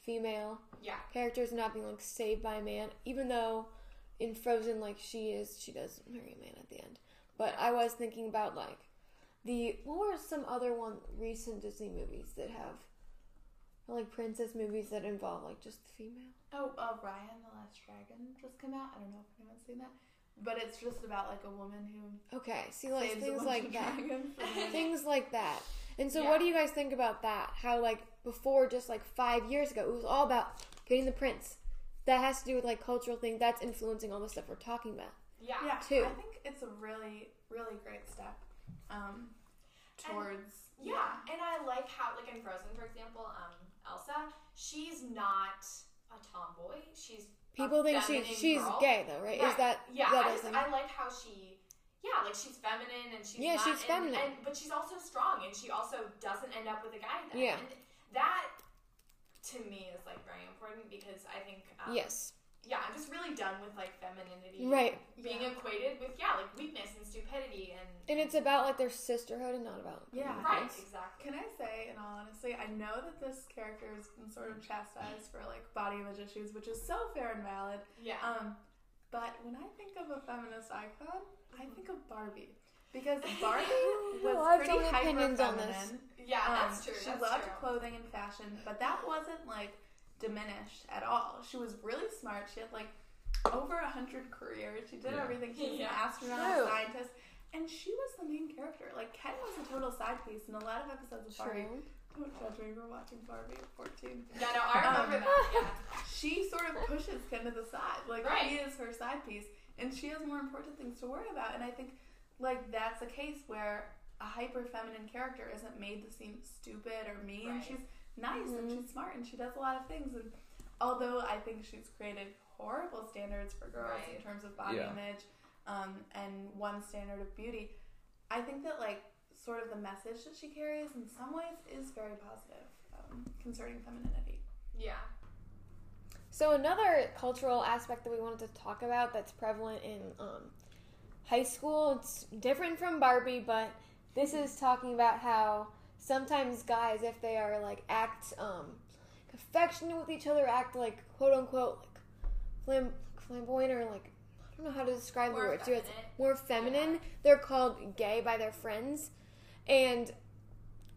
female Yeah. characters not being like saved by a man, even though in Frozen like she is she does marry a man at the end. But I was thinking about like the what were some other one recent Disney movies that have or, like princess movies that involve like just the female. Oh, uh, Raya and the Last Dragon just came out. I don't know if anyone's seen that. But it's just about like a woman who Okay, see like things like that. dragons. and then- things like that. And so, Yeah. what do you guys think about that? How, like, before, just like five years ago, it was all about getting the prince. That has to do with like cultural thing. That's influencing all the stuff we're talking about. Yeah. yeah, too. I think it's a really, really great step um, towards. Yeah, and I like how, like in Frozen, for example, um, Elsa, she's not a tomboy. She's a People think she she's girl. gay though, right? Is that Yeah, that I just? I like how she, yeah, like she's feminine and she's Yeah, not, she's and- feminine. and, but she's also strong and she also doesn't end up with a guy. Then. Yeah. and that to me is like very important because I think um, yes, yeah, I'm just really done with like femininity right. being Yeah. equated with yeah, like weakness and stupidity and And it's about like their sisterhood and not about Yeah. right, exactly. Can I say, in all honesty, I know that this character has been sort of chastised for like body image issues, which is so fair and valid. Yeah, Um, but when I think of a feminist icon, I think of Barbie because Barbie was I have pretty so many hyper on this. feminine. yeah, Um, that's true. She that's loved true. clothing and fashion, but that wasn't like diminished at all. She was really smart. She had like over a hundred careers. She did Yeah. everything. She was Yeah. an astronaut, True. a scientist, and she was the main character. Like Ken was a total side piece in a lot of episodes of Barbie. True. Don't judge me for watching Barbie at 14. Yeah, no, I remember Um, that. Yeah. She sort of pushes Ken to the side. Like Right. he is her side piece, and she has more important things to worry about. And I think like that's a case where a hyper feminine character isn't made to seem stupid or mean. Right. She's nice and Mhm. she's smart and she does a lot of things. And although I think she's created horrible standards for girls in terms of body Yeah. image um, and one standard of beauty, I think that like sort of the message that she carries in some ways is very positive um, concerning femininity. Yeah. So another cultural aspect that we wanted to talk about that's prevalent in um, high school. It's different from Barbie, but this is talking about how sometimes guys, if they are like act um, affectionate with each other, act like quote unquote like flam- flamboyant or like I don't know how to describe More the word. It's more feminine. They're called gay by their friends, and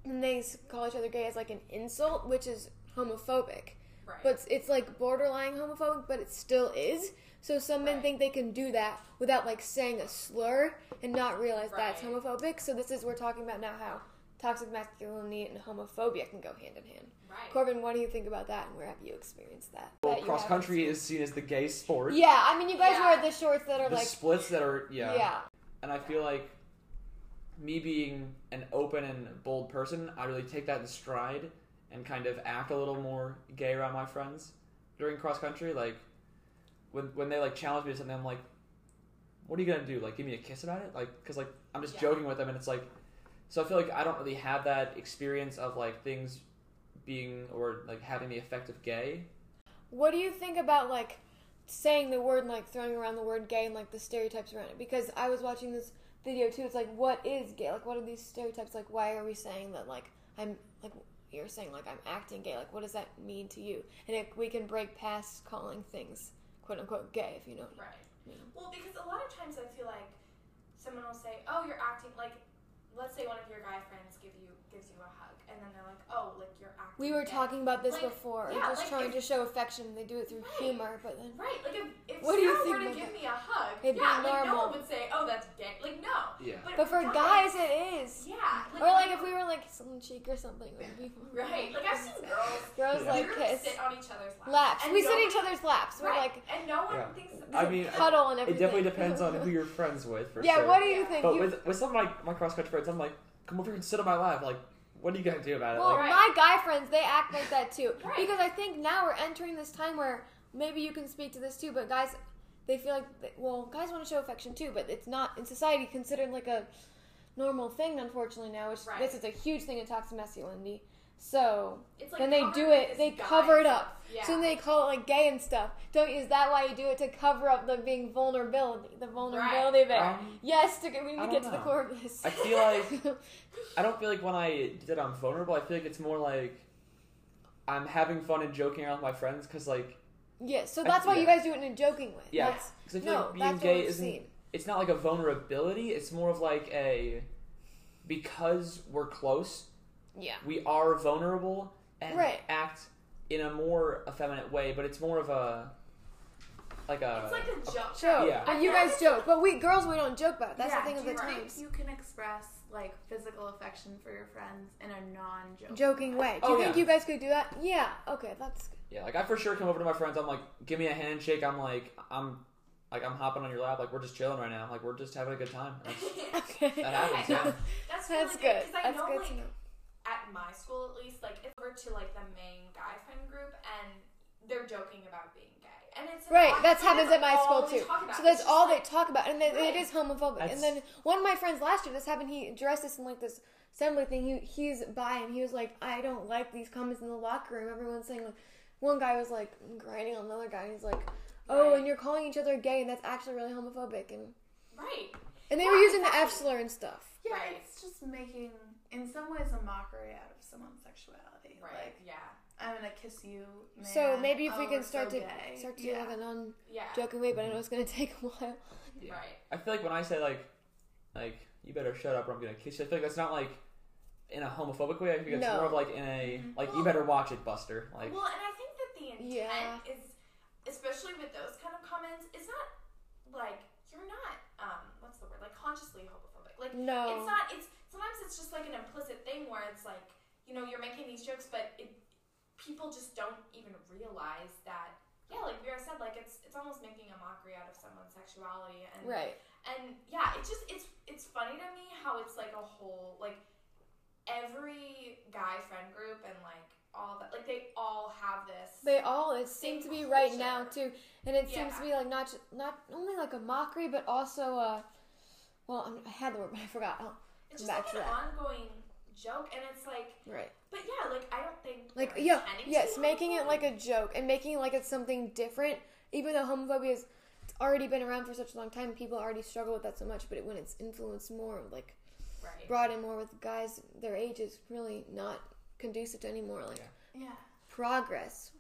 they call each other gay as like an insult, which is homophobic Right. but it's, it's like borderline homophobic, but it still is. So some men Right. think they can do that without like saying a slur and not realize that's Right. homophobic. So this is we're talking about now how toxic masculinity and homophobia can go hand in hand. right. Corvin, what do you think about that, and where have you experienced that? Well, That cross country is seen as the gay sport. Yeah, I mean, you guys Yeah. wear the shorts that are The like splits that are yeah. yeah, And I feel like me being an open and bold person, I really take that in stride and kind of act a little more gay around my friends during cross country. Like when when they like challenge me to something, I'm like, "What are you gonna do? Like give me a kiss about it? Like because like I'm just Yeah. joking with them, and it's like, so I feel like I don't really have that experience of like things being or like having the effect of gay. What do you think about like saying the word and like throwing around the word gay and like the stereotypes around it? Because I was watching this video too. It's like, what is gay? Like, what are these stereotypes? Like, why are we saying that? Like, I'm like you're saying like I'm acting gay. Like, what does that mean to you? And it, we can break past calling things quote unquote gay if you know. Right. Yeah. Well, because a lot of times I feel like someone will say, "Oh, you're acting like." Let's say one of your guy friends give you gives you a hug, and then they're like, "Oh, like you're acting." We were gay." talking about this Like, before. yeah, just like, trying if- to show affection. They do it through Right. humor, but then Right. Like if, if What do you think were to give that? me a hug, It'd be yeah, like no one would say, "Oh, that's gay." Like no. Yeah. but for guys it is. Yeah. Or like if we were like some cheek or something, it would be Right. Like I've seen girls. Girls Yeah. like kiss. sit on each other's laps. Laps. And We sit nobody- in each other's laps. We're right. like and no one Yeah. thinks. That I mean, cuddle and everything. It definitely depends on who you're friends with. For yeah. sure. What do you Yeah. think? But You- with with some of my, my cross country friends, I'm like, come over here and sit on my lap. Like, what are you gonna do about it? well, Like, my guy friends they act like that too. Right. Because I think now we're entering this time where maybe you can speak to this too. But guys, they feel like they- well, guys want to show affection too, but it's not in society considered like a normal thing. Unfortunately, now, which Right. this is a huge thing in toxic masculinity. So it's like then they do it. They cover it up. Yeah. So then they call it like gay and stuff. Don't is that why you do it to cover up the being vulnerability, the vulnerability of it? um, yes, to get, we need to get don't to the core of this. I feel like I don't feel like when I did I'm vulnerable. I feel like it's more like I'm having fun and joking around with my friends because like yes, so I- that's why you guys do it in a joking way. Yeah. That's, cause I feel no, like being that's what gay we've isn't. seen. It's not like a vulnerability. It's more of like a because we're close. Yeah. We are vulnerable and Right. act in a more effeminate way, but it's more of a like a. It's like a joke. Sure, Yeah. but you guys joke. But we girls, we don't joke about it. That's yeah, the thing of do the you think times. You can express like physical affection for your friends in a non-joking. Joking way. Do Oh, you think yeah. you guys could do that? Yeah. Okay, that's good. Yeah, like I for sure come over to my friends. I'm like, give me a handshake. I'm like, I'm like I'm hopping on your lap. Like we're just chilling right now. Like we're just having a good time. That's, Okay. that happens. Yeah. That's, That's really good. I That's know, good like, to know. at my school at least, like if we're to like the main guy friend group and they're joking about being gay, and it's Right, odd- that's that happens at my school too. So that's all like- they talk about, and then Right. it is homophobic. That's- And then one of my friends last year, this happened. He addressed this in like this assembly thing. He he's bi, and he was like, I don't like these comments in the locker room. Everyone's saying like, one guy was like grinding on another guy, and he's like, oh, Right. and you're calling each other gay, and that's actually really homophobic. And right. and they Yeah, were using the. F slur and stuff. Yeah, Right. it's just making, in some ways, a mockery out of someone's sexuality. Right. Like, yeah. I'm gonna kiss you. Man. So maybe if we Oh, can we're start so to gay. start to do yeah. like a non Yeah. joking way, but I know it's gonna take a while. Yeah. Right. I feel like when I say like, like you better shut up or I'm gonna kiss you. I feel like that's not like in a homophobic way. I think it's No. more of like in a Mhm. like you better watch it, Buster. Like well, and I think that the intent Yeah. is, especially with those kind of comments, is not like you're not um what's the word like consciously homophobic. Like No. it's not. It's sometimes it's just like an implicit thing where it's like you know you're making these jokes, but it people just don't even realize that. Yeah, like Vera said, like it's it's almost making a mockery out of someone's sexuality, and Right. and yeah, it's just it's it's funny to me how it's like a whole like every guy friend group and like all that like they all have this. They all it seems to be right now too, and it seems to be like not not only like a mockery, but also uh, well, I'm, I had the word, but I forgot. It's just back like to an that. ongoing joke, and it's like, right. but yeah, like I don't think Like yeah, yes, be making it like a joke and making it like it's something different, even though homophobia has already been around for such a long time. People already struggle with that so much, but it, when it's influenced more, like right. brought in more with guys their age, is really not conducive to any more like Yeah. Yeah. progress.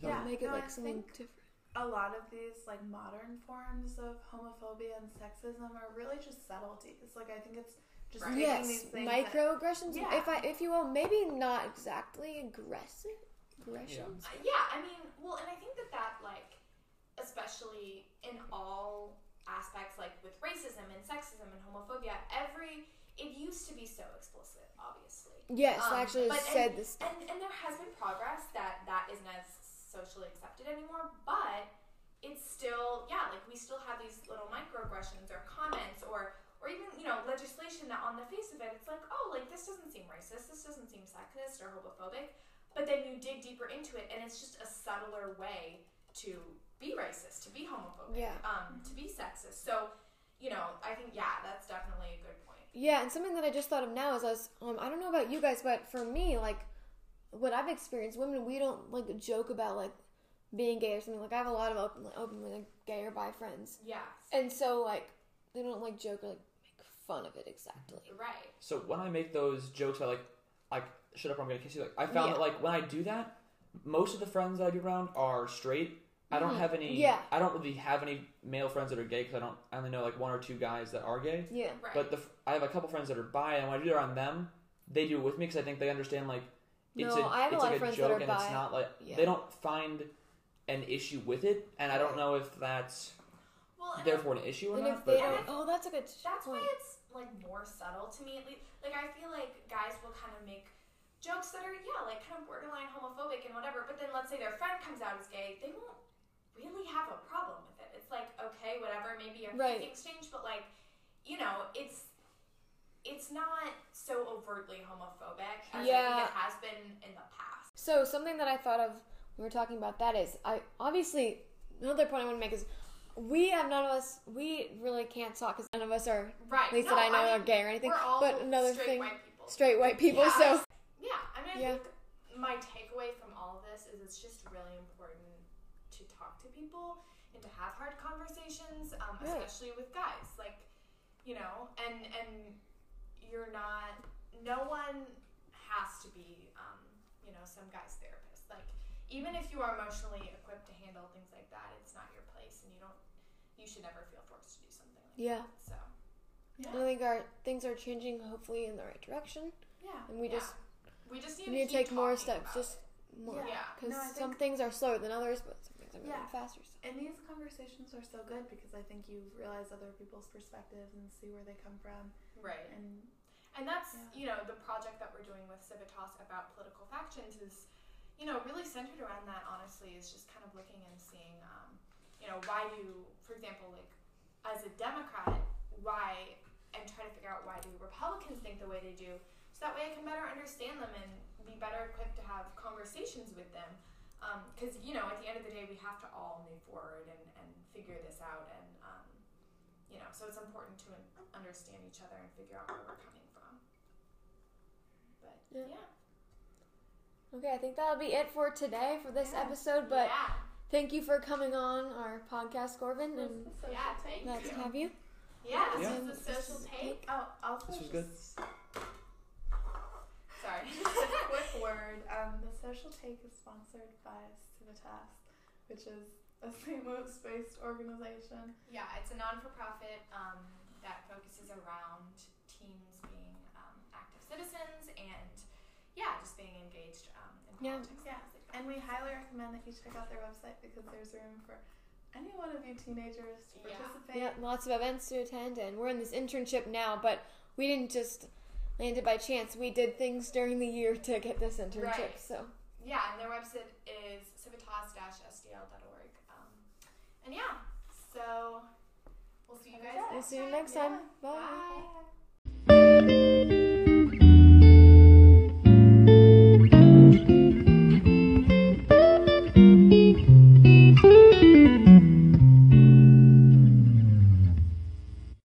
Yeah, make it no, like I something think- different. A lot of these like modern forms of homophobia and sexism are really just subtleties. Like I think it's just Right. Yes, these things that- microaggressions. Yeah. If I, if you will, maybe not exactly aggressive aggressions. Uh, yeah, I mean, well, and I think that that like, especially in all aspects, like with racism and sexism and homophobia, every it used to be so explicit, obviously. Yes, Um, I actually but- said this. And and there has been progress that that isn't as socially accepted anymore, but it's still yeah, like we still have these little microaggressions or comments or or even you know, legislation that on the face of it, it's like, oh, like this doesn't seem racist, this doesn't seem sexist or homophobic. But then you dig deeper into it, and it's just a subtler way to be racist, to be homophobic, Yeah. um, to be sexist. So, you know, I think yeah, that's definitely a good point. Yeah, and something that I just thought of now is I was, um, I don't know about you guys, but for me, like, what I've experienced, women, we don't, like, joke about, like, being gay or something. Like, I have a lot of open, openly, like, gay or bi friends. Yes, And so, like, they don't, like, joke or, like, make fun of it exactly. right. So when I make those jokes, I like, like, shut up, or I'm gonna kiss you. Like, I found Yeah. that like when I do that, most of the friends that I do around are straight. I don't Mhm. have any. Yeah. I don't really have any male friends that are gay because I don't. I only know like one or two guys that are gay. Yeah. Right. But the f- I have a couple friends that are bi, and when I do it around them, they do it with me because I think they understand like it's No, a I have a lot like of friends that joke are and bi. it's not like Yeah. they don't find an issue with it, and I don't know if that's well, therefore an issue or And not. if they but don't, oh, that's a good That's point. why it's like more subtle to me at least. Like I feel like guys will kind of make jokes that are yeah, like kind of borderline homophobic and whatever. But then let's say their friend comes out as gay, they won't really have a problem with it. It's like okay, whatever, maybe a Right. exchange, but like you know, it's it's not so overtly homophobic as I Yeah. think it has been in the past. So something that I thought of when we were talking about that is I obviously another point I want to make is we have none of us we really can't talk because none of us are Right. at least no, that I know I are gay or anything. We're all But another straight thing, white people. straight white people. Yeah. So Yeah, I mean, I Yeah. think my takeaway from all of this is it's just really important to talk to people and to have hard conversations, um, Right. especially with guys. Like, you know, and and you're not. No one has to be, um, you know, some guy's therapist. Like, even if you are emotionally equipped to handle things like that, it's not your place, and you don't. You should never feel forced to do something like yeah, that. So. I think our things are changing hopefully in the right direction, Yeah. and we yeah. just we just need, we need to keep take more steps, just it. more, Yeah. because No, some things are slower than others, but some things are moving Yeah. faster. So. And these conversations are so good because I think you realize other people's perspectives and see where they come from. right. And And that's, Yeah. you know, the project that we're doing with Civitas about political factions is, you know, really centered around that, honestly, is just kind of looking and seeing, um, you know, why do, for example, like, as a Democrat, why, and try to figure out why do Republicans think the way they do, so that way I can better understand them and be better equipped to have conversations with them. Because, you know, at the end of the day, we have to all move forward and, and figure this out. And, um, you know, so it's important to understand each other and figure out where we're coming from. But Yeah. yeah, Okay, I think that'll be it for today for this Yeah. episode. But yeah, thank you for coming on our podcast, Corvin, and yeah, thank glad to have you. Yeah, this Yeah. is the social take. oh, also This was just Sorry. just a quick word. Um, the social take is sponsored by Civitas, which is a St. Louis-based organization. yeah, it's a non-for-profit um, that focuses around teens being um, active citizens and yeah, just being engaged um, in Yeah. politics. Yeah. Things like that. And we highly recommend that you check out their website because there's room for any one of you teenagers to participate. Yeah, lots of events to attend, and we're in this internship now, but we didn't just land it by chance. We did things during the year to get this internship. Right. So Yeah, and their website is civitas-sdl.org. Um, and yeah, so we'll see you guys we'll see you time. next Yeah. time. Bye. Bye.